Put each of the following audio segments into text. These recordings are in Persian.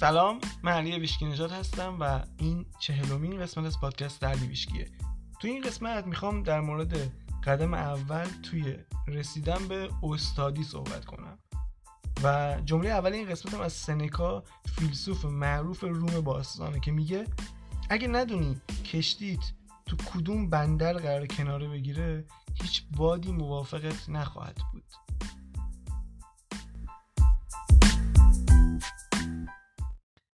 سلام من علی ویشکی هستم و این چهلمین قسمت از پادکست علی ویشکیه. تو این قسمت می‌خوام در مورد قدم اول توی رسیدن به استادی صحبت کنم. و جمله اول این قسمتم از سنکا فیلسوف معروف روم باستانه که میگه اگه ندونی کشتیت تو کدوم بندر قرار کناره بگیره هیچ بادی موافقت نخواهد بود.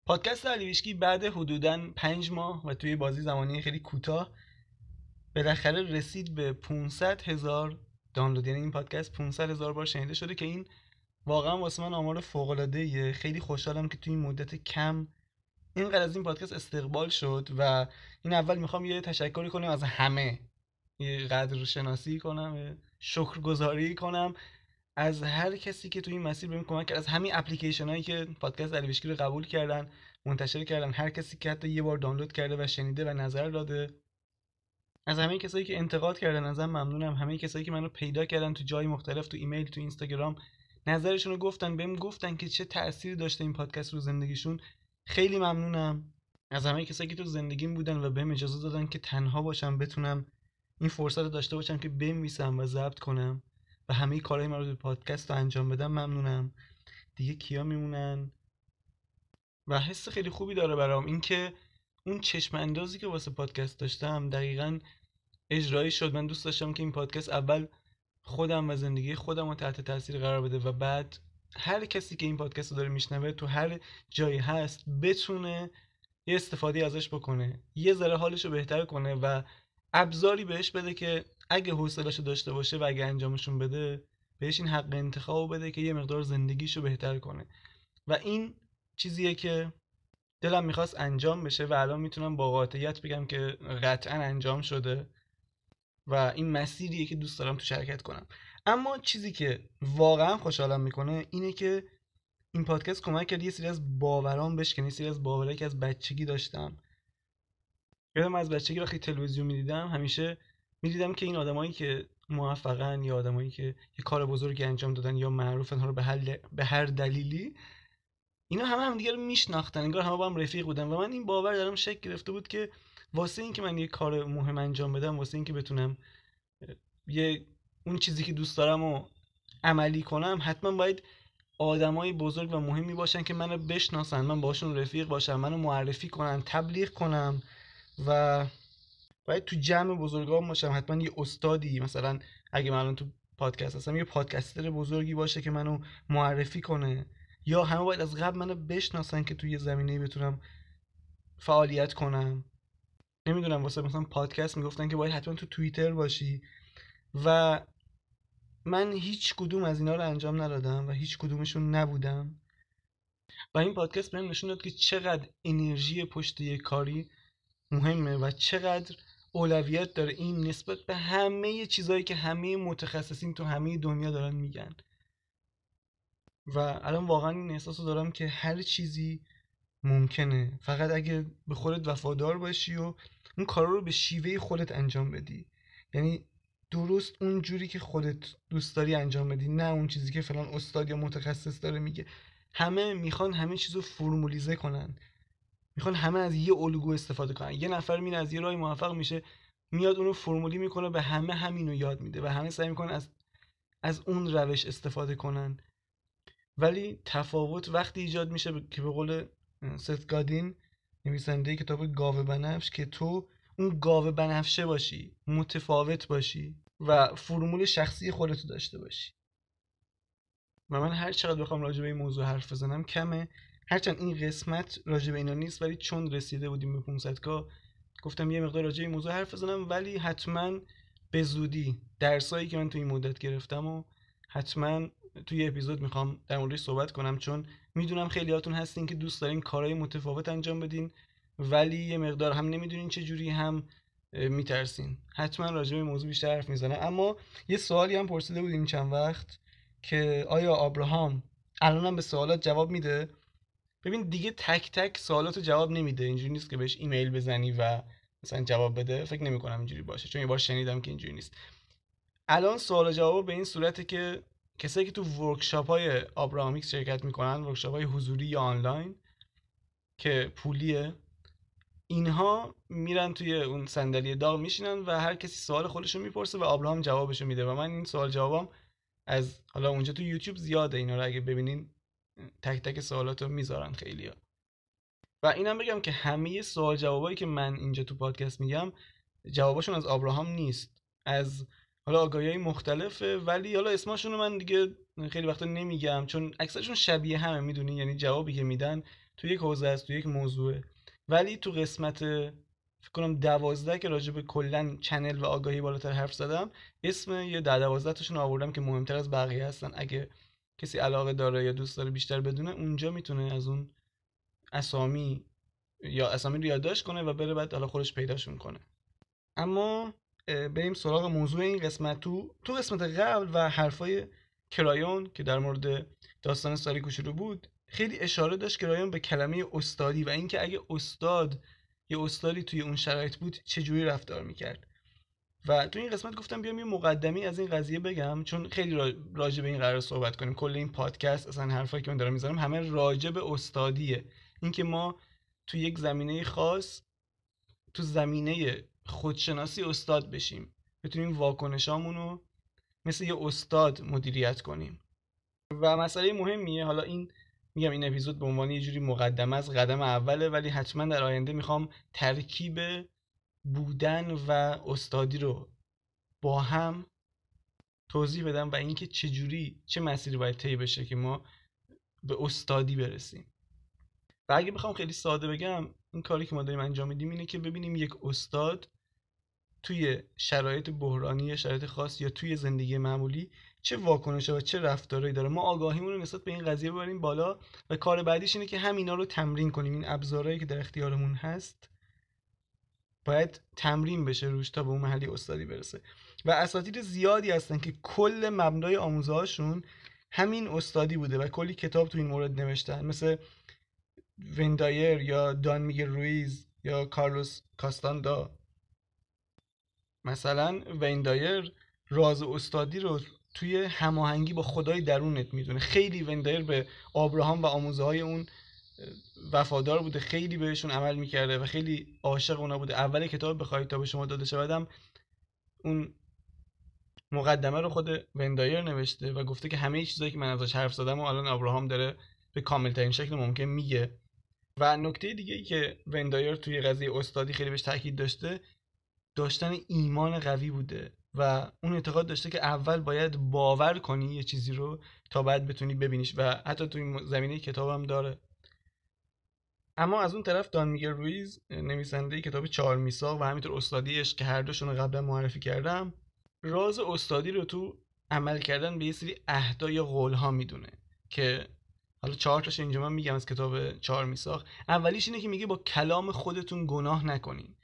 پادکست علیویشکی بعد حدودا پنج ماه و توی بازی زمانی خیلی کوتاه بالاخره رسید به 500 هزار دانلود. یعنی این پادکست 500 هزار بار شنیده شده که این واقعا واسه من آمار فوق العاده خیلی خوشحالم که توی این مدت کم اینقدر از این پادکست استقبال شد و این اول می‌خوام یه تشکری کنم از همه. یه قدر شناسی کنم شکر گذاری کنم. از هر کسی که توی این مسیر بهم کمک کرد از همین اپلیکیشن هایی که پادکست علی رو قبول کردن منتشر کردن هر کسی که حتی یه بار دانلود کرده و شنیده و نظر داده. از همه کسایی که انتقاد کردن ازم ممنونم. همه کسایی که منو پیدا کردن تو جای مختلف تو ایمیل تو اینستاگرام نظرشون رو گفتن بهم گفتن که چه تأثیری داشته این پادکست رو زندگیشون. خیلی ممنونم. از همه کسایی که تو زندگیم بودن و بهم اجازه دادن که تنها باشم بتونم این فرصت رو داشته باشم که بنویسم و ضبط کنم. و همه کارهای رو تو پادکست رو انجام بدم ممنونم. دیگه کیا میمونن؟ و حس خیلی خوبی داره برام اینکه اون چشم اندازی که واسه پادکست داشتم دقیقا اجرایی شد. من دوست داشتم که این پادکست اول خودم و زندگی خودم رو تحت تاثیر قرار بده و بعد هر کسی که این پادکست رو داره میشنوه تو هر جایی هست بتونه یه استفاده ازش بکنه یه ذره حالش رو بهتر کنه و ابزاری بهش بده که اگه حوصله‌شو داشته باشه و اگه انجامشون بده بهش این حق انتخاب بده که یه مقدار زندگیشو بهتر کنه. و این چیزیه که دلم می‌خواست انجام بشه و الان می‌تونم با قاطعیت بگم که قطعا انجام شده و این مسیریه که دوست دارم تو شرکت کنم. اما چیزی که واقعا خوشحالم می‌کنه اینه که این پادکست کمک کرد یه سری از باورام بشکنه یه سری از باورایی که از بچگی داشتم. یادم از بچگی وقتی تلویزیون می‌دیدم همیشه می‌دیدم که این آدمایی که موفقن یا آدمایی که یه کار بزرگی انجام دادن یا معروفن ها رو به, هر دلیلی اینا همه هم دیگه رو میشناختن انگار همه با هم رفیق بودن و من این باور دارم شکل گرفته بود که واسه اینکه من یه کار مهم انجام بدم واسه اینکه بتونم یه اون چیزی که دوست دارم و عملی کنم حتما باید آدمای بزرگ و مهمی باشن که منو بشناسن من باشون رفیق باشم منو معرفی کنن تبلیغ کنم. و باید تو جمع بزرگان باشم. حتما یه استادی مثلا اگه من تو پادکست هستم یه پادکستر بزرگی باشه که منو معرفی کنه. یا همه باید از قبل منو بشناسن که توی یه زمینه بتونم فعالیت کنم. نمی‌دونم واسه مثلا پادکست می‌گفتن که باید حتما تو توییتر باشی. و من هیچ کدوم از اینا رو انجام ندادم و هیچ کدومشون نبودم. و این پادکست بهم نشون داد که چقدر انرژی پشت یه کاری مهمه و چقدر اولویت داره این نسبت به همه چیزهایی که همه متخصصین تو همه دنیا دارن میگن. و الان واقعا این احساس رو دارم که هر چیزی ممکنه. فقط اگه به خودت وفادار باشی و اون کارا رو به شیوه خودت انجام بدی. یعنی درست اون جوری که خودت دوست داری انجام بدی نه اون چیزی که فلان استاد یا متخصص داره میگه. همه می‌خوان همه چیز رو فرمولیزه کنن. می‌خوان همه از یه الگو استفاده کنن. یه نفر میره از یه راه موفق میشه میاد اونو فرمولی می‌کنه به همه همینو یاد میده و همه سعی می‌کنن از از اون روش استفاده کنن. ولی تفاوت وقتی ایجاد میشه که به قول ست گادین نویسنده کتاب گاوه بنفش که تو اون گاوه بنفشه باشی متفاوت باشی و فرمول شخصی خودتو داشته باشی. و من هر چقدر بخوام راجع به این موضوع حرف بزنم کمه. هرچند این قسمت راجع به اینا نیست ولی چون رسیده بودیم به 500 کا گفتم یه مقدار راجع این موضوع حرف بزنم ولی حتما به زودی درسایی که من تو این مدت گرفتم و حتما توی اپیزود می‌خوام در موردش صحبت کنم چون می‌دونم خیلیاتون هستین که دوست دارین کارهای متفاوت انجام بدین ولی یه مقدار هم نمی‌دونین چه جوری هم میترسین. حتما راجع به موضوع بیشتر حرف می‌زنم. اما یه سوالی هم پرسیده بودیم چند وقت که آیا آبراهام الانم به سوالات جواب میده؟ ببین دیگه تک تک سوالات جواب نمیده. اینجوری نیست که بهش ایمیل بزنی و مثلا جواب بده. فکر نمی کنم اینجوری باشه چون یه بار شنیدم که اینجوری نیست. الان سوال جواب به این صورته که کسایی که تو workshop های آبراهام هیکس شرکت می‌کنن workshop های حضوری یا آنلاین که پولیه اینها میرن توی اون صندلی داغ میشینن و هر کسی سوال خودش رو می‌پرسه و آبراهام جوابشو میده. و من این سوال جوابم از حالا اونجا تو یوتیوب زیاده اینا رو اگه ببینین تک تک سوالات رو می‌ذارن خیلی ها. و اینم بگم که همه سوال جوابایی که من اینجا تو پادکست میگم جواباشون از آبراهام نیست. از حالا آگاهی مختلفه ولی حالا اسمشون رو من دیگه خیلی وقتا نمیگم چون اکثرشون شبیه همه می‌دونی؟ یعنی جوابی که میدن تو یک حوزه است تو یک موضوعه. ولی تو قسمت فکر کنم دوازده که راجع به کلا چنل و آگاهی بالاتر حرف زدم اسم یه ده دوازده تاشون آوردم که مهمتر از بقیه هستن. اگه کسی علاقه داره یا دوست داره بیشتر بدونه اونجا می‌تونه از اون اسامی یا اسامی رو یادداشت کنه و بره بعد حالا خودش پیداشون کنه اما بریم سراغ موضوع این قسمت تو. تو قسمت قبل و حرفای کرایون که در مورد داستان ساری کوچولو بود خیلی اشاره داشت کرایون به کلمه استادی و اینکه اگه استاد یه استادی توی اون شرایط بود چجوری رفتار می‌کرد. و تو این قسمت گفتم بیام یه مقدمی از این قضیه بگم چون خیلی راجع به این قرار صحبت کنیم. کل این پادکست اصلا حرفایی که من دارم می‌زنم همه راجع به استادیه. اینکه ما تو یک زمینه خاص تو زمینه خودشناسی استاد بشیم. بتونیم واکنشامون رو مثل یه استاد مدیریت کنیم. و مسئله مهمیه. حالا این میگم این اپیزود به عنوان یه جوری مقدمه از قدم اوله ولی حتما در آینده می‌خوام ترکیب بودن و استادی رو با هم توضیح بدم و اینکه چه جوری چه مسیری باید طی بشه که ما به استادی برسیم. و اگه بخوام خیلی ساده بگم این کاری که ما داریم انجام میدیم اینه که ببینیم یک استاد توی شرایط بحرانی شرایط خاص یا توی زندگی معمولی چه واکنش و چه رفتارهایی داره. ما آگاهیمون رو نسبت به این قضیه ببریم بالا و کار بعدیش اینه که همینا رو تمرین کنیم. این ابزارهایی که در اختیارمون هست باید تمرین بشه روش تا به اون محلی استادی برسه. و اساتید زیادی هستن که کل مبنای آموزهاشون همین استادی بوده و کلی کتاب تو این مورد نوشتن. مثل وندایر یا دان میگل رویز یا کارلوس کاستاندا مثلا ویندایر راز استادی رو توی هماهنگی با خدای درونت می‌دونه. خیلی وندایر به آبراهام و آموزه های اون وفادار بوده خیلی بهشون عمل می‌کرده و خیلی عاشق اونا بوده. اول کتاب بخواهید تا به شما داده شودم اون مقدمه رو خود وندایر نوشته و گفته که همه چیزایی که من ازش حرف زدم و الان آبراهام داره به کامل ترین شکل ممکن میگه. و نکته دیگه ای که وندایر توی قضیه استادی خیلی بهش تاکید داشته داشتن ایمان قوی بوده و اون اعتقاد داشته که اول باید باور کنی یه چیزی رو تا بعد بتونی ببینیش. و حتی توی زمینه کتابم داره. اما از اون طرف دان میگل رویز نویسنده کتاب چهار میساق و همینطور استادی که هر دوشون رو قبلا معرفی کردم راز استادی رو تو عمل کردن به یه سری اهدا یا قول ها می‌دونه که حالا چهار تاش اینجا من میگم از کتاب چهار میساق اولیش اینه که میگه با کلام خودتون گناه نکنین.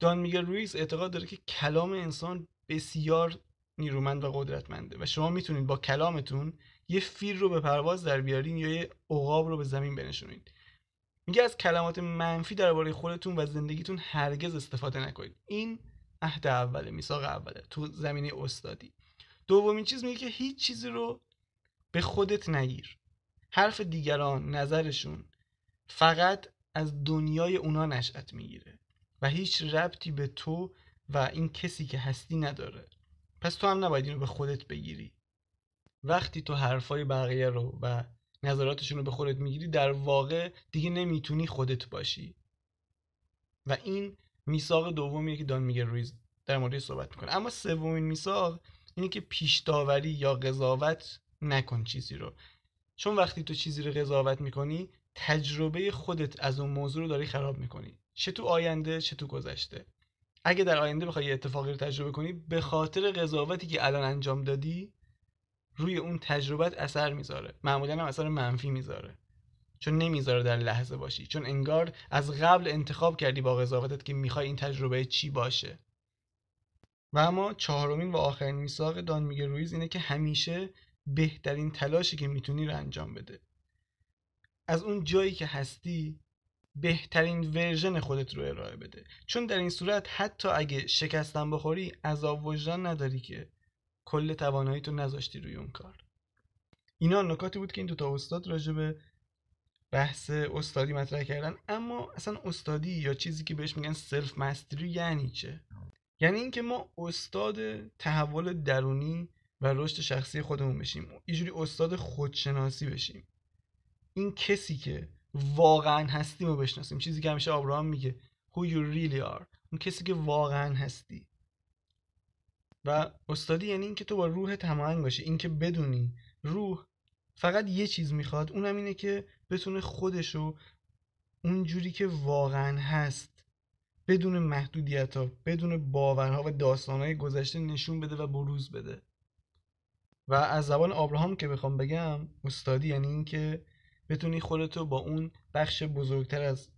دان میگل رویز اعتقاد داره که کلام انسان بسیار نیرومند و قدرتمنده و شما می‌تونید با کلامتون یه فیل رو به پرواز در بیارین یا یه عقاب رو به زمین بنشونید میگه از کلمات منفی درباره خودتون و زندگیتون هرگز استفاده نکنید. این عهد اوله میثاق اوله تو زمینه استادی. دومین چیز میگه که هیچ چیزی رو به خودت نگیر. حرف دیگران نظرشون فقط از دنیای اونا نشأت می‌گیره و هیچ ربطی به تو و این کسی که هستی نداره. پس تو هم نباید اینو به خودت بگیری. وقتی تو حرفای بقیه رو و نظراتشون رو به خودت می‌گیری در واقع دیگه نمی‌تونی خودت باشی. و این میثاق دومیه که دان میگه رویز در مورد صحبت می‌کنه. اما سومین میثاق اینه که پیش یا قضاوت نکن چیزی رو. چون وقتی تو چیزی رو قضاوت می‌کنی تجربه خودت از اون موضوع رو داری خراب می‌کنی. چه تو آینده چه تو گذشته. اگه در آینده بخوای یه اتفاقی رو تجربه کنی به خاطر قضاوتی که الان انجام دادی روی اون تجربت اثر می‌ذاره. معمولا هم اثر منفی می‌ذاره. چون نمی‌ذاره در لحظه باشی. چون انگار از قبل انتخاب کردی با قضاوتت که می‌خوای این تجربه چی باشه. و اما چهارمین و آخرین میثاق دان میگه رویز اینه که همیشه بهترین تلاشی که می‌تونی رو انجام بده. از اون جایی که هستی بهترین version خودت رو ارائه بده. چون در این صورت حتی اگه شکستم بخوری عذاب وجدان نداری که. کل تواناییتو گذاشتی روی اون کار. اینا نکاتی بود که این دوتا استاد راجع به بحث استادی مطرح کردن. اما اصلا استادی یا چیزی که بهش میگن self mastery یعنی چه؟ یعنی اینکه ما استاد تحول درونی و رشد شخصی خودمون بشیم. اینجوری استاد خودشناسی بشیم. این کسی که واقعا هستیم رو بشناسیم. چیزی که همیشه آبراهام میگه who you really are. اون کسی که واقعا هستی. و استادی یعنی اینکه تو با روح هماهنگ باشی اینکه بدونی روح فقط یه چیز می‌خواد اونم اینه که بتونه خودشو اونجوری که واقعا هست بدون محدودیت ها بدون باورها و داستانهای گذشته نشون بده و بروز بده. و از زبان آبراهام که بخوام بگم استادی یعنی اینکه بتونی خودتو با اون بخش بزرگتر از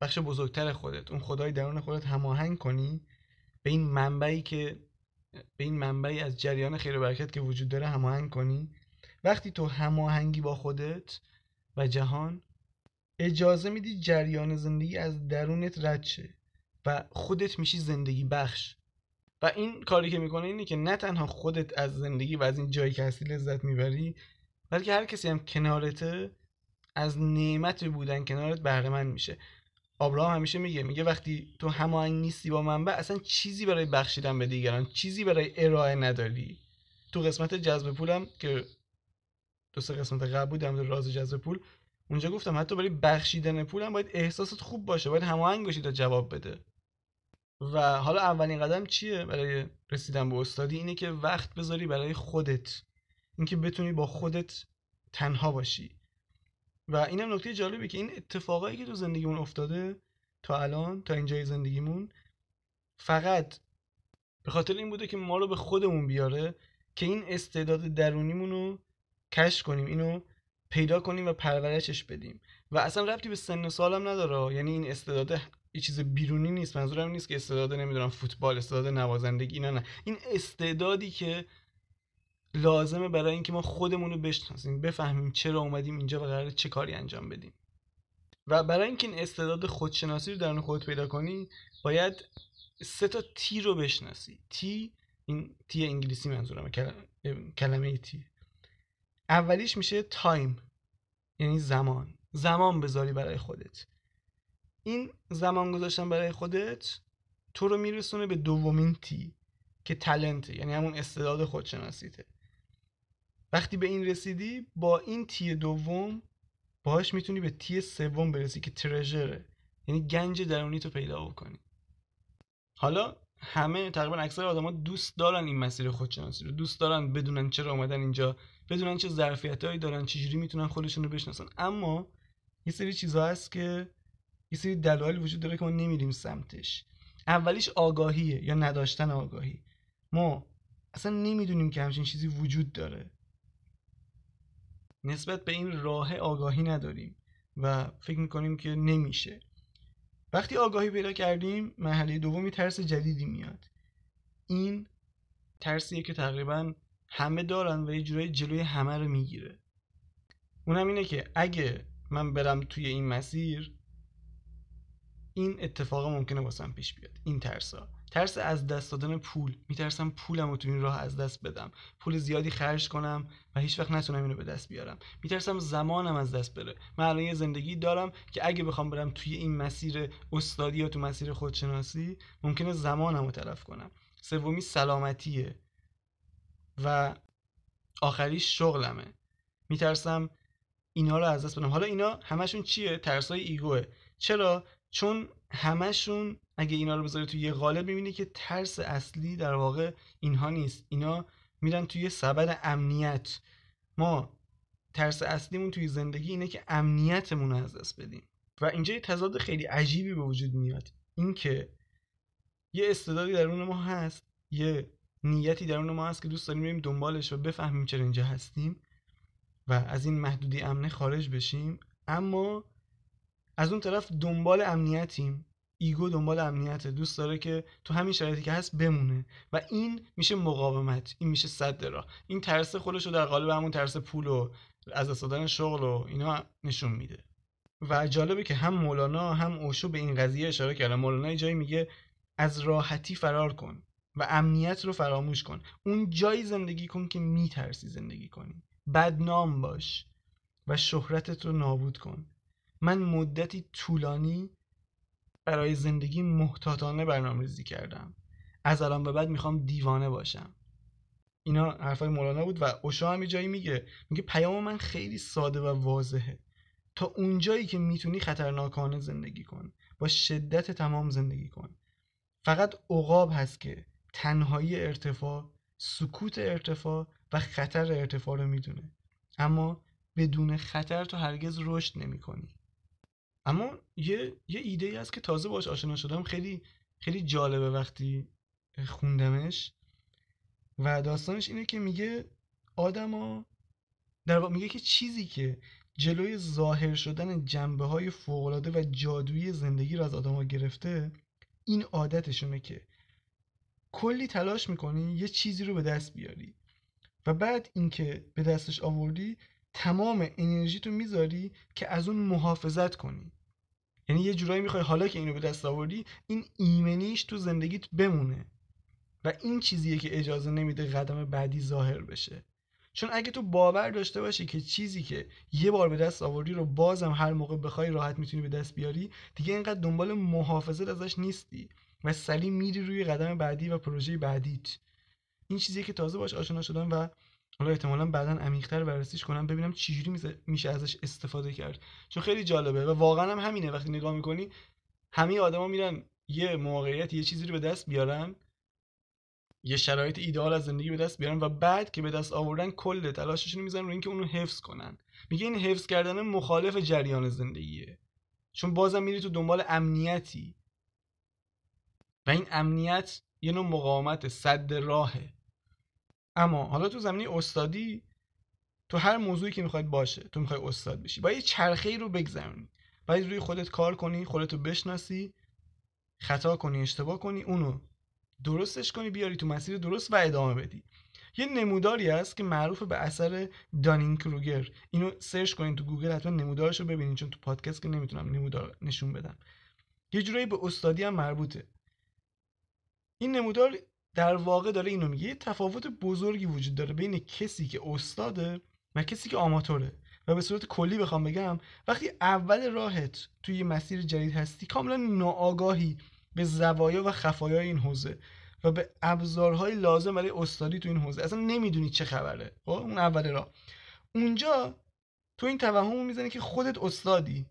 بخش بزرگتر خودت اون خدای درون خودت هماهنگ کنی به این منبعی که به این منبعی از جریان خیر و برکت که وجود داره هماهنگ کنی. وقتی تو هماهنگی با خودت و جهان اجازه میدی جریان زندگی از درونت رد شه و خودت میشی زندگی بخش. و این کاری که می‌کنه اینه که نه تنها خودت از زندگی و از این جایی که هستی لذت می‌بری بلکه هر کسی هم کنارته از نعمت بودن کنارت بهره میشه. آبراهام همیشه میگه میگه وقتی تو هماهنگ نیستی با منبع اصلا چیزی برای بخشیدن به دیگران چیزی برای ارائه نداری. تو قسمت جذب پولم که دو سه قسمت قبل بودم در راز جذب پول اونجا گفتم حتی برای بخشیدن پولم باید احساست خوب باشه باید هماهنگ باشی تا جواب بده. و حالا اولین قدم چیه برای رسیدن به استادی؟ اینه که وقت بذاری برای خودت. اینکه بتونی با خودت تنها باشی. و اینم نکته جالبه که این اتفاقایی که تو زندگیمون افتاده تا الان تا اینجای زندگیمون فقط به خاطر این بوده که ما رو به خودمون بیاره که این استعداد درونیمون رو کشف کنیم اینو پیدا کنیم و پرورشش بدیم. و اصلا ربطی به سن و سالم نداره. یعنی این استعداد یه چیز بیرونی نیست. منظورم نیست که استعداد نمی‌دونم فوتبال استعداد نوازندگی اینا نه. این استعدادی که لازمه برای اینکه ما خودمون رو بشناسیم بفهمیم چرا اومدیم اینجا و قرار چه کاری انجام بدیم. و برای اینکه این استعداد خودشناسی رو درون خودت پیدا کنی باید سه تا تی رو بشناسی. تی این تی انگلیسی منظورمه کلمه تی. اولیش میشه تایم یعنی زمان. زمان بذاری برای خودت. این زمان گذاشتن برای خودت تو رو میرسونه به دومین تی که تلنته یعنی همون استعداد خودشناسیته. وقتی به این رسیدی با این تی دوم باهاش می‌تونی به تی سوم برسی که ترژره یعنی گنج درونی تو پیدا بکنی. حالا همه تقریبا اکثر آدما دوست دارن این مسیر خودشناسی رو. دوست دارن بدونن چرا اومدن اینجا بدونن چه ظرفیتایی دارن چجوری می‌تونن خودشون رو بشناسن. اما یه سری چیزا هست که یه سری دلایل وجود داره که ما نمیریم سمتش. اولیش آگاهیه یا نداشتن آگاهی. ما اصلا نمی‌دونیم که همچین چیزی وجود داره. نسبت به این راه آگاهی نداریم و فکر می‌کنیم که نمیشه. وقتی آگاهی پیدا کردیم مرحله دومی ترس جدیدی میاد. این ترسیه که تقریبا همه دارن و یه جورایی جلوی همه رو می‌گیره. اونم اینه که اگه من برم توی این مسیر این اتفاق ممکنه واسم پیش بیاد. این ترسا. ترس از دست دادن پول. میترسم پولم رو تو این راه از دست بدم. پول زیادی خرج کنم و هیچ وقت نتونم اینو به دست بیارم. میترسم زمانم از دست بره. من الان یه زندگی دارم که اگه بخوام برم توی این مسیر استادی یا تو مسیر خودشناسی ممکنه زمانم رو تلف کنم. سومی سلامتیه و آخریش شغلمه. میترسم اینا رو از دست بدم. حالا اینا همشون چیه؟ ترسای ایگوه. چرا؟ چون همشون اگه اینا رو بذاری توی یه قالب می‌بینی که ترس اصلی در واقع اینها نیست. اینا میرن توی سبد امنیت. ما ترس اصلیمون توی زندگی اینه که امنیتمون رو از دست بدیم. و اینجا یه تضاد خیلی عجیبی به وجود میاد. اینکه یه استعدادی درون ما هست یه نیتی درون ما هست که دوست داریم بریم دنبالش و بفهمیم چرا اینجا هستیم و از این محدودی امنه خارج بشیم. اما از اون طرف دنبال امنیتیم. ایگو دنبال امنیته. دوست داره که تو همین شرایطی که هست بمونه. و این میشه مقاومت. این میشه صد راه این ترس خودش رو در قالب همون ترس پول و از دست دادن شغل و اینا نشون میده. و جالبه که هم مولانا هم اوشو به این قضیه اشاره کردن. مولانا جایی میگه از راحتی فرار کن و امنیت رو فراموش کن. اون جایی زندگی کن که میترسی زندگی کنی. بدنام باش و شهرتت رو نابود کن. من مدتی طولانی برای زندگی محتاطانه برنامه ریزی کردم. از الان به بعد می‌خوام دیوانه باشم. اینا حرفای مولانا بود و اوشا هم جایی میگه میگه پیام من خیلی ساده و واضحه. تا اونجایی که می‌تونی خطرناکانه زندگی کن. با شدت تمام زندگی کن. فقط عقاب هست که تنهایی ارتفاع سکوت ارتفاع و خطر ارتفاع رو می‌دونه. اما بدون خطر تو هرگز رشد نمی کنی اما یه, یه ایده ای هست که تازه باش آشنا شدم. خیلی خیلی جالبه وقتی خوندمش. و داستانش اینه که میگه آدما در واقع میگه که چیزی که جلوی ظاهر شدن جنبه های فوقلاده و جادویی زندگی رو از آدما گرفته این عادتشونه که کلی تلاش می‌کنی یه چیزی رو به دست بیاری و بعد اینکه به دستش آوردی تمام انرژی تو می‌ذاری که از اون محافظت کنی. یعنی یه جورایی می‌خوای حالا که اینو به دست آوردی این ایمنیش تو زندگیت بمونه و این چیزیه که اجازه نمیده قدم بعدی ظاهر بشه. چون اگه تو باور داشته باشی که چیزی که یه بار به دست آوردی رو بازم هر موقع بخوای راحت می‌تونی به دست بیاری دیگه اینقدر دنبال محافظت ازش نیستی و سلیم میری روی قدم بعدی و پروژه بعدیت. این چیزیه که تازه باش آشنا شدم و حالا احتمالا بعدا عمیق‌تر بررسیش کنم ببینم چجوری میشه ازش استفاده کرد. چون خیلی جالبه و واقعا هم همینه. وقتی نگاه می‌کنی همه آدما میرن یه موقعیت یه چیزی رو به دست بیارن. یه شرایط ایدئال از زندگی به دست بیارن و بعد که به دست آوردن کل تلاششون می‌زنن رو اینکه اونو حفظ کنن. میگه این حفظ کردن مخالف جریان زندگیه. چون بازم میری تو دنبال امنیتی. و این امنیت یه نوع مقاومت صد راهه. اما حالا تو زمینه استادی تو هر موضوعی که می‌خواید باشه تو می‌خوای استاد بشی. باید یه چرخه رو بگذرونی. باید روی خودت کار کنی خودتو بشناسی خطا کنی اشتباه کنی اونو درستش کنی بیاری تو مسیر درست و ادامه بدی. یه نموداری هست که معروف به اثر دانینگ کروگر اینو سرچ کنین تو گوگل حتما نمودارش رو ببینین چون تو پادکست که نمی‌تونم نمودار نشون بدم. یه جورایی به استادی هم مربوطه. این نمودار در واقع داره اینو میگه یه تفاوت بزرگی وجود داره بین کسی که استاده و کسی که آماتوره. و به صورت کلی بخوام بگم وقتی اول راهت توی مسیر جدید هستی کاملا ناآگاهی به زوایا و خفایای این حوزه و به ابزارهای لازم برای استادی تو این حوزه. اصلا نمی‌دونی چه خبره. خب اون اول راه. اونجا تو این توهم می‌زنی که خودت استادی.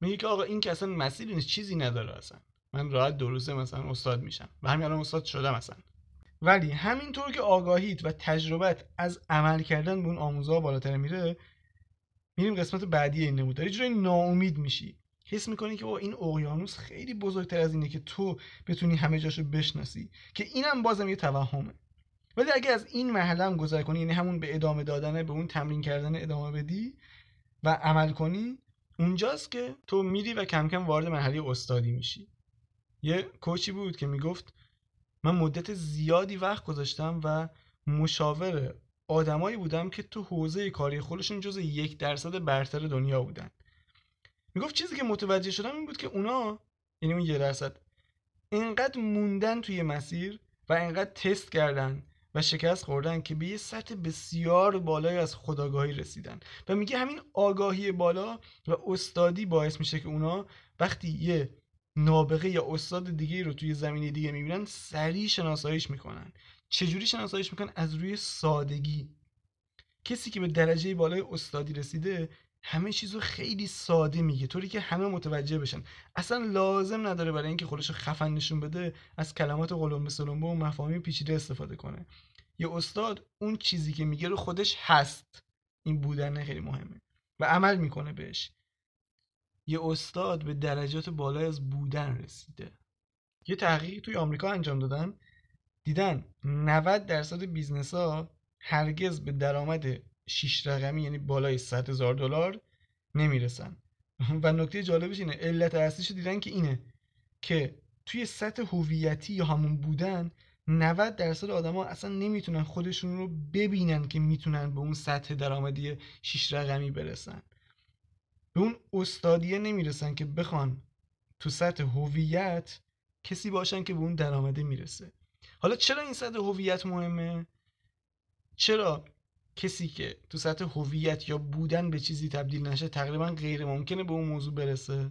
میگه که آقا این که اصلا مسیری نیست چیزی نداره اصلا. من راحت دو روزه مثلا استاد میشم. و همین الان استاد شدم مثلا. ولی همینطور که آگاهیت و تجربت از عمل کردن به اون آموزها بالاتر میره میریم قسمت بعدی این نمودار یه ناامید میشی. حس می‌کنی که با این اقیانوس خیلی بزرگتر از اینه که تو بتونی همه جاشو بشناسی که اینم بازم یه توهمه. ولی اگه از این مرحله گذر کنی یعنی همون به ادامه دادنه به اون تمرین کردن ادامه بدی و عمل کنی اونجاست که تو میری و کم کم وارد مرحله استادی میشی. یه کوچی بود که می‌گفت من مدت زیادی وقت گذاشتم و مشاور آدمایی بودم که تو حوزه کاری خودشون جز یک درصد برتر دنیا بودن. می‌گفت چیزی که متوجه شدم این بود که اونا یعنی اون یه درصد اینقدر موندن توی مسیر و اینقدر تست کردن و شکست خوردن که به یه سطح بسیار بالای از خداگاهی رسیدن. و میگه همین آگاهی بالا و استادی باعث میشه که اونا وقتی یه نابغه یا استاد دیگه رو توی زمینه دیگه می‌بینن سریع شناساییش می‌کنن. چجوری شناساییش می‌کنن؟ از روی سادگی. کسی که به درجه بالای استادی رسیده همه چیزو خیلی ساده میگه طوری که همه متوجه بشن. اصلا لازم نداره برای اینکه خودشو خفن نشون بده از کلمات قلمبه سلمبه و مفاهیم پیچیده استفاده کنه. یه استاد اون چیزی که میگه رو خودش هست. این بودن خیلی مهمه. و عمل می‌کنه بهش. یه استاد به درجات بالایی از بودن رسیده. یه تحقیقی توی آمریکا انجام دادن. دیدن 90 درصد business ها هرگز به درآمد 6 رقمی یعنی بالای 100 هزار دلار نمی‌رسن. و نکته جالبش اینه علت اصلیش دیدن که اینه که توی سطح هویتی یا همون بودن 90 درصد آدما اصلا نمی‌تونن خودشون رو ببینن که می‌تونن به اون سطح درآمدی 6 رقمی برسن. به اون استادیه نمی‌رسن که بخوان تو سطح هویت کسی باشن که به اون درآمده می‌رسه. حالا چرا این سطح هویت مهمه؟ چرا کسی که تو سطح هویت یا بودن به چیزی تبدیل نشه تقریبا غیر ممکنه به اون موضوع برسه؟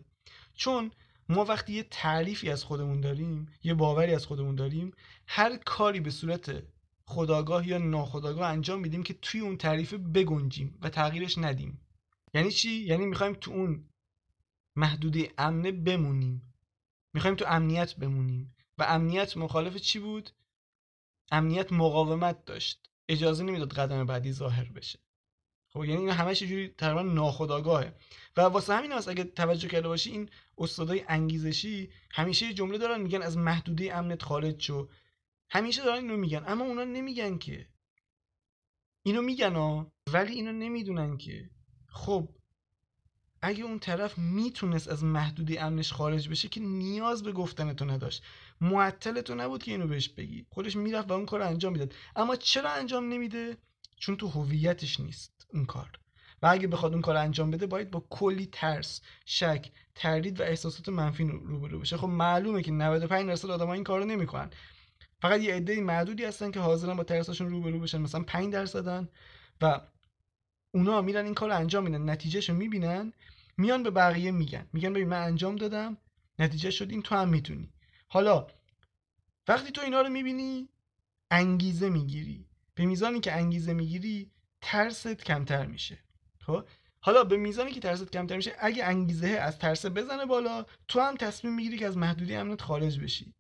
چون ما وقتی یه تعریفی از خودمون داریم یه باوری از خودمون داریم هر کاری به صورت خداگاه یا ناخداگاه انجام میدیم که توی اون تعریف بگنجیم و تغییرش ندیم. یعنی چی؟ یعنی می‌خوایم تو اون محدوده امنه بمونیم. می‌خوایم تو امنیت بمونیم. و امنیت مخالف چی بود؟ امنیت مقاومت داشت. اجازه نمی‌داد قدم بعدی ظاهر بشه. خب یعنی این همش جوری تقریبا ناخودآگاهه. و واسه همین هست اگه توجه کرده باشی این استادای انگیزشی همیشه یه جمله دارن میگن از محدوده امنت خارج شو. همیشه دارن اینو میگن اما اونا نمیگن که. اینو میگن ها ولی اینو نمی‌دونن که. خب اگه اون طرف می‌تونست از محدوده امنش خارج بشه که نیاز به گفتن تو نداشت. معطل تو نبود که اینو بهش بگی. خودش می‌رفت و اون کار انجام می‌داد. اما چرا انجام نمیده؟ چون تو هویتش نیست اون کار. و اگه بخواد اون کار انجام بده باید با کلی ترس شک تردید و احساسات منفی روبرو بشه. خب معلومه که 95 درصد آدما این کارو نمی‌کنن. فقط یه عده معدودی هستن که حاضرن با ترساشون روبرو بشن. مثلا 5 درصدن. و اونا میرن این کار رو انجام میدن نتیجهشو می‌بینن میان به بقیه میگن. میگن ببین من انجام دادم نتیجه شد این تو هم می‌تونی. حالا وقتی تو اینا رو می‌بینی انگیزه می‌گیری. به میزانی که انگیزه می‌گیری ترست کمتر میشه. خب؟ حالا به میزانی که ترست کمتر میشه اگه انگیزه از ترس بزنه بالا تو هم تصمیم می‌گیری که از محدودی امنت خارج بشی.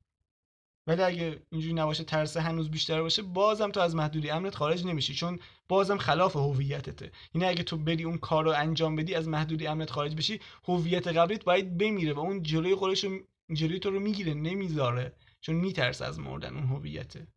ولی اگه اینجوری نباشه ترس هنوز بیشتر باشه بازم تو از محدودی امنت خارج نمیشی چون بازم خلاف هویتته. یعنی اگه تو بری اون کار رو انجام بدی از محدودی امنت خارج بشی هویت قبلیت باید بمیره و اون جلوی خودش جلوی تو رو می‌گیره نمی‌ذاره چون میترسه از مردن اون هویته.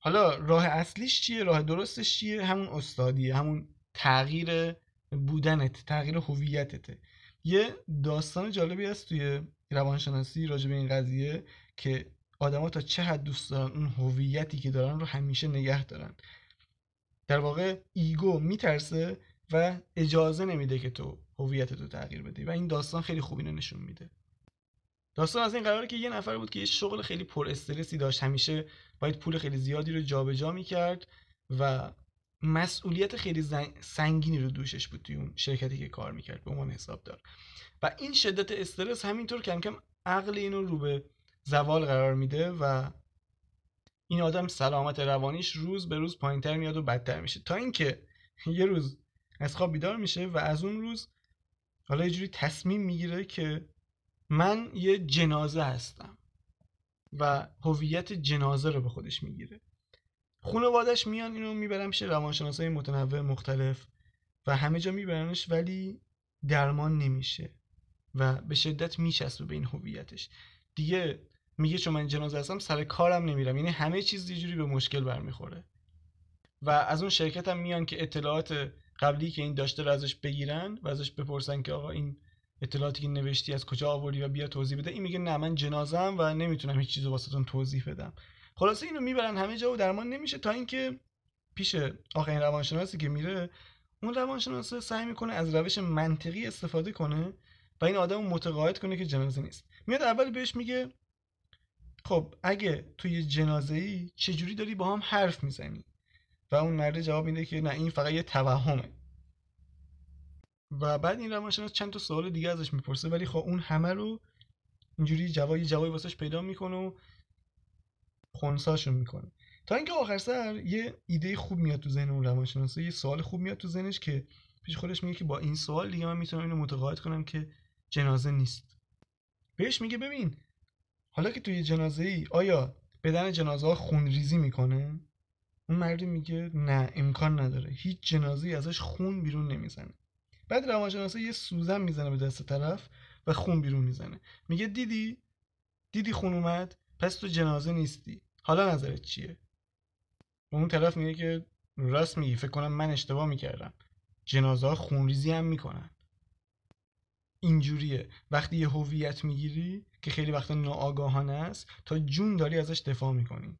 حالا راه اصلیش چیه؟ راه درستش چیه؟ همون استادیه همون تغییر بودنت تغییر هویتته. یه داستان جالبی هست توی روانشناسی راجع به این قضیه که آدما تا چه حد دوست دارن اون هویتی که دارن رو همیشه نگه دارن. در واقع ایگو میترسه و اجازه نمیده که تو هویت تو تغییر بدی و این داستان خیلی خوب اینو نشون میده. داستان از این قراره که یه نفر بود که یه شغل خیلی پر استرسی داشت. همیشه باید پول خیلی زیادی رو جابجا می‌کرد و مسئولیت خیلی سنگینی رو دوشش بود توی اون شرکتی که کار می‌کرد به عنوان حسابدار. و این شدت استرس همینطور کم کم عقل اینو رو به زوال قرار میده و این آدم سلامت روانیش روز به روز پایینتر میاد و بدتر میشه. تا اینکه یه روز از خواب بیدار میشه و از اون روز حالا یه جوری تصمیم می‌گیره که من یه جنازه هستم و هویت جنازه رو به خودش می‌گیره. خانوادش میان اینو می‌برن پیش روانشناسای متنوع مختلف و همه جا میبرنش ولی درمان نمیشه و به شدت میچسبه به این هویتش. دیگه میگه چون من جنازه هستم سر کارم نمیرم. یعنی همه چیز یه جوری به مشکل برمیخوره. و از اون شرکت هم میان که اطلاعات قبلی که این داشته رو ازش بگیرن و ازش بپرسن که آقا این اطلاعاتی که نوشتی از کجا آوردی و بیا توضیح بده. این میگه نه من جنازم و نمی‌تونم هیچ چیزو واسهتون توضیح بدم. خلاصه اینو می‌برن همه جا و درمان نمیشه تا اینکه پیش آخرین روانشناسی که میره اون روانشناس سعی می‌کنه از روش منطقی استفاده کنه و این آدم متقاعد کنه که جنازه نیست. میاد اول بهش میگه خب اگه توی جنازه ای چجوری داری با هم حرف می‌زنی؟ و اون مرد جواب میده که نه این فقط یه توهمه. و بعد این روانشناس چند تا سوال دیگه ازش می‌پرسه ولی خب اون همه رو اینجوری جوابی جوابی واسش پیدا می‌کنه و خونساشون می‌کنه. تا اینکه آخر سر یه ایده خوب میاد تو ذهن اون روانشناس یه سوال خوب میاد تو ذهنش که پیش خودش میگه که با این سوال دیگه من می‌تونم اینو متقاعد کنم که جنازه نیست. بهش میگه ببین حالا که توی جنازه ای آیا بدن جنازه ها خون ریزی می‌کنه؟ اون مردی میگه نه امکان نداره. هیچ جنازه ازش خون بیرون نمی‌زنه. بعد روانشناسا یه سوزن می‌زنه به دست طرف و خون بیرون می‌زنه. میگه دیدی؟ دیدی خون اومد؟ پس تو جنازه نیستی. حالا نظرت چیه؟ اون طرف میگه که راست میگی فکر کنم من اشتباه می‌کردم. جنازه ها خونریزی هم می‌کنن. اینجوریه. وقتی یه هویت می‌گیری که خیلی وقتا ناآگاهانه است تا جون داری ازش دفاع می‌کنی.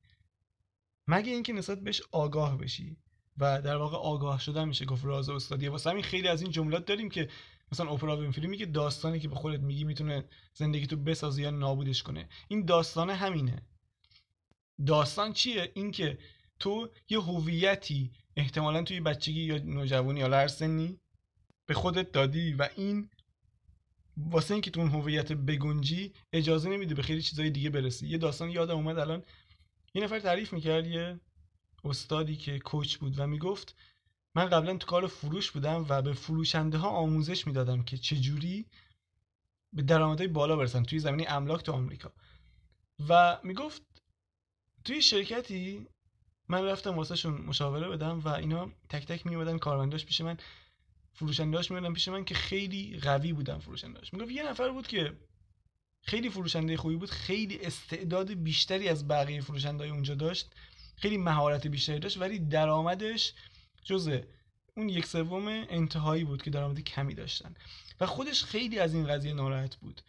مگه اینکه نسبت بهش آگاه بشی و در واقع آگاه شدن میشه گفت راز استادیه واسه همین خیلی از این جملات داریم که مثلا اپرا وینفری میگه داستانی که به خودت میگی می‌تونه زندگی تو بسازه یا نابودش کنه. این داستان همینه. داستان چیه؟ اینکه تو یه هویتی احتمالا توی بچگی یا نوجوانی یا هر سنی به خودت دادی و این واسه اینکه تو اون هویت بگنجی اجازه نمیده به خیلی چیزای دیگه برسی. یه داستان یادم اومد الان. یه نفر تعریف می‌کرد یه استادی که کوچ بود و می‌گفت من قبلا تو کار فروش بودم و به فروشنده ها آموزش می‌دادم که چجوری به درآمدهای بالا برسن توی زمینه املاک تو آمریکا. و می‌گفت توی شرکتی من رفتم واسهشون مشاوره بدم و اینا تک تک میومدن کارمنداش پیش من. فروشندهاش میومدن پیش من که خیلی قوی بودن فروشندهاش می‌گفت یه نفر بود که خیلی فروشنده خوبی بود خیلی استعداد بیشتری از بقیه فروشنده اونجا داشت خیلی مهارت بیشتری داشت ولی درآمدش جز اون یک سوم انتهایی بود که درآمد کمی داشتن. و خودش خیلی از این قضیه ناراحت بود.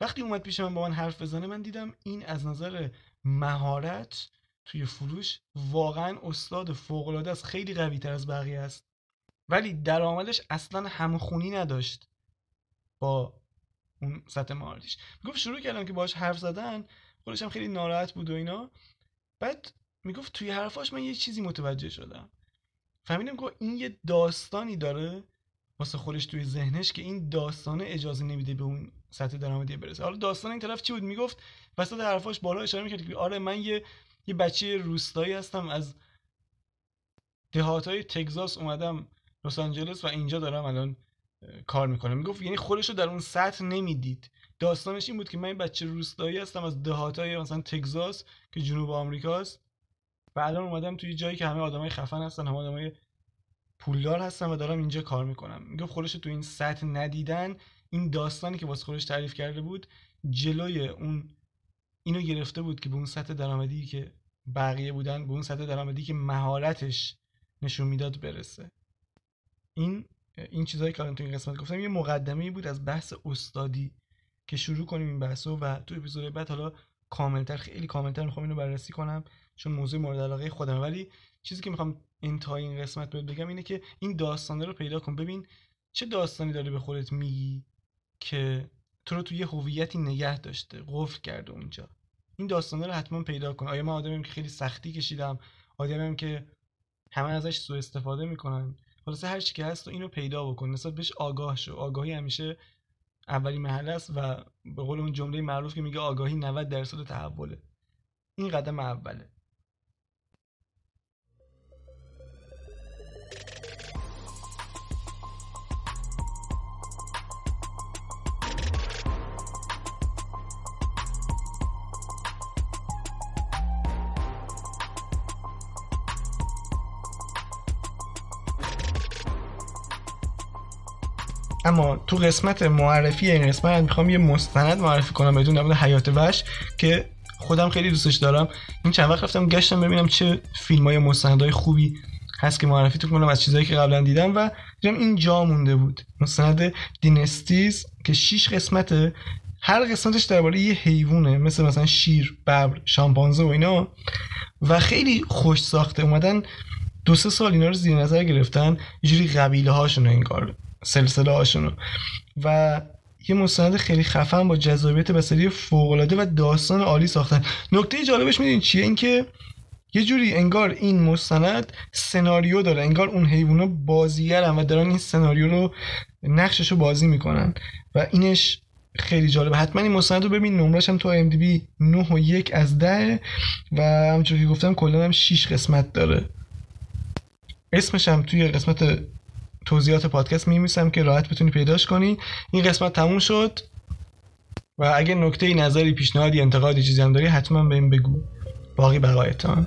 وقتی اومد پیش من با من حرف بزنه من دیدم این از نظر مهارت توی فروش واقعا استاد فوق العاده است خیلی قوی تر از بقیه است. ولی درآمدش اصلا همخونی نداشت با اون سطح مهارتیش می‌گفت شروع کردم که باهاش حرف زدن خودش هم خیلی ناراحت بود و اینا. بعد می‌گفت توی حرفاش من یه چیزی متوجه شدم. فهمیدم که این یه داستانی داره واسه خودش توی ذهنش که این داستانه اجازه نمیده به اون سطح درآمدی برسه. حالا داستان این طرف چی بود؟ می‌گفت وسط حرفاش بالا اشاره می‌کرد که آره من یه یه بچه روستایی هستم از دهاتای تگزاس اومدم لس آنجلس و اینجا دارم الان کار می‌کنم. می‌گفت یعنی خودش رو در اون سطح نمی‌دید. داستانش این بود که من بچه روستایی هستم از دهاتای مثلا تگزاس که جنوب آمریکاست و الان اومدم توی جایی که همه آدمای خفن هستن همه آدمای پولدار هستن و دارم اینجا کار می‌کنم. می‌گفت خودش تو این سطح ندیدن. این داستانی که واسه خودش تعریف کرده بود جلوی اون اینو گرفته بود که به اون سطح درآمدی که بقیه بودن به اون سطح درآمدی که مهارتش نشون می‌داد برسه. این این چیزهایی که الان تو این قسمت گفتم یه مقدمه بود از بحث استادی که شروع کنیم این بحثو و تو اپیزود بعد حالا کاملتر خیلی کاملتر می‌خوام اینو بررسی کنم چون موضوع مورد علاقه خودم ولی چیزی که می‌خوام انتهای این قسمت بهت بگم اینه که این داستانه رو پیدا کن. ببین چه داستانی داره به خودت میگی که تو رو توی یه هویتی نگه داشته قفل کرده اونجا. این داستانه رو حتما پیدا کن. آیا من آدمیم که خیلی سختی کشیدم؟ آدمیم که همه ازش سوء استفاده می‌کنن؟ خلاصه هر چی که هست تو اینو پیدا بکن. نسبت بهش آگاه شو. آگاهی همیشه اولی محل است و به قول اون جمله معروف که میگه آگاهی 90 درصد تحوله. این قدم اوله. اما تو قسمت معرفی این قسمت می‌خوام یه مستند معرفی کنم بدون در حیات وحش که خودم خیلی دوستش دارم. این چند وقت رفتم گشتم ببینم چه فیلم های مستندهای خوبی هست که معرفی تو کنم از چیزهایی که قبلا دیدم و دیدم این جا مونده بود. مستند دینستیز که 6 قسمته. هر قسمتش درباره یه حیوانه مثل مثلا شیر، ببر، شامپانزه و اینا. و خیلی خوش ساخته اومدن دو سه سال اینا رو زیر نظر گرفتن. یه جوری قبیله هاشون انگار سلسله هاشونو و یه مستند خیلی خفن با جذابیت بصری فوق العاده و داستان عالی ساختن نکته جالبش می‌دونید چیه؟ اینکه یه جوری انگار این مستند سناریو داره. انگار اون حیوونا بازیگرن و دارن این سناریو رو نقشش رو بازی می‌کنن. و اینش خیلی جالبه. حتما این مستند رو ببین نمرش هم تو ام دی بی 9 و 1 از 10 و همونجور که گفتم کلا هم 6 قسمت داره. اسمش هم توی قسمت توضیحات پادکست میمیسم که راحت بتونی پیداش کنی. این قسمت تموم شد. و اگه نکته نظری پیشنهادی انتقادی چیزی هم داری حتما بهم بگو. باقی بقایتان.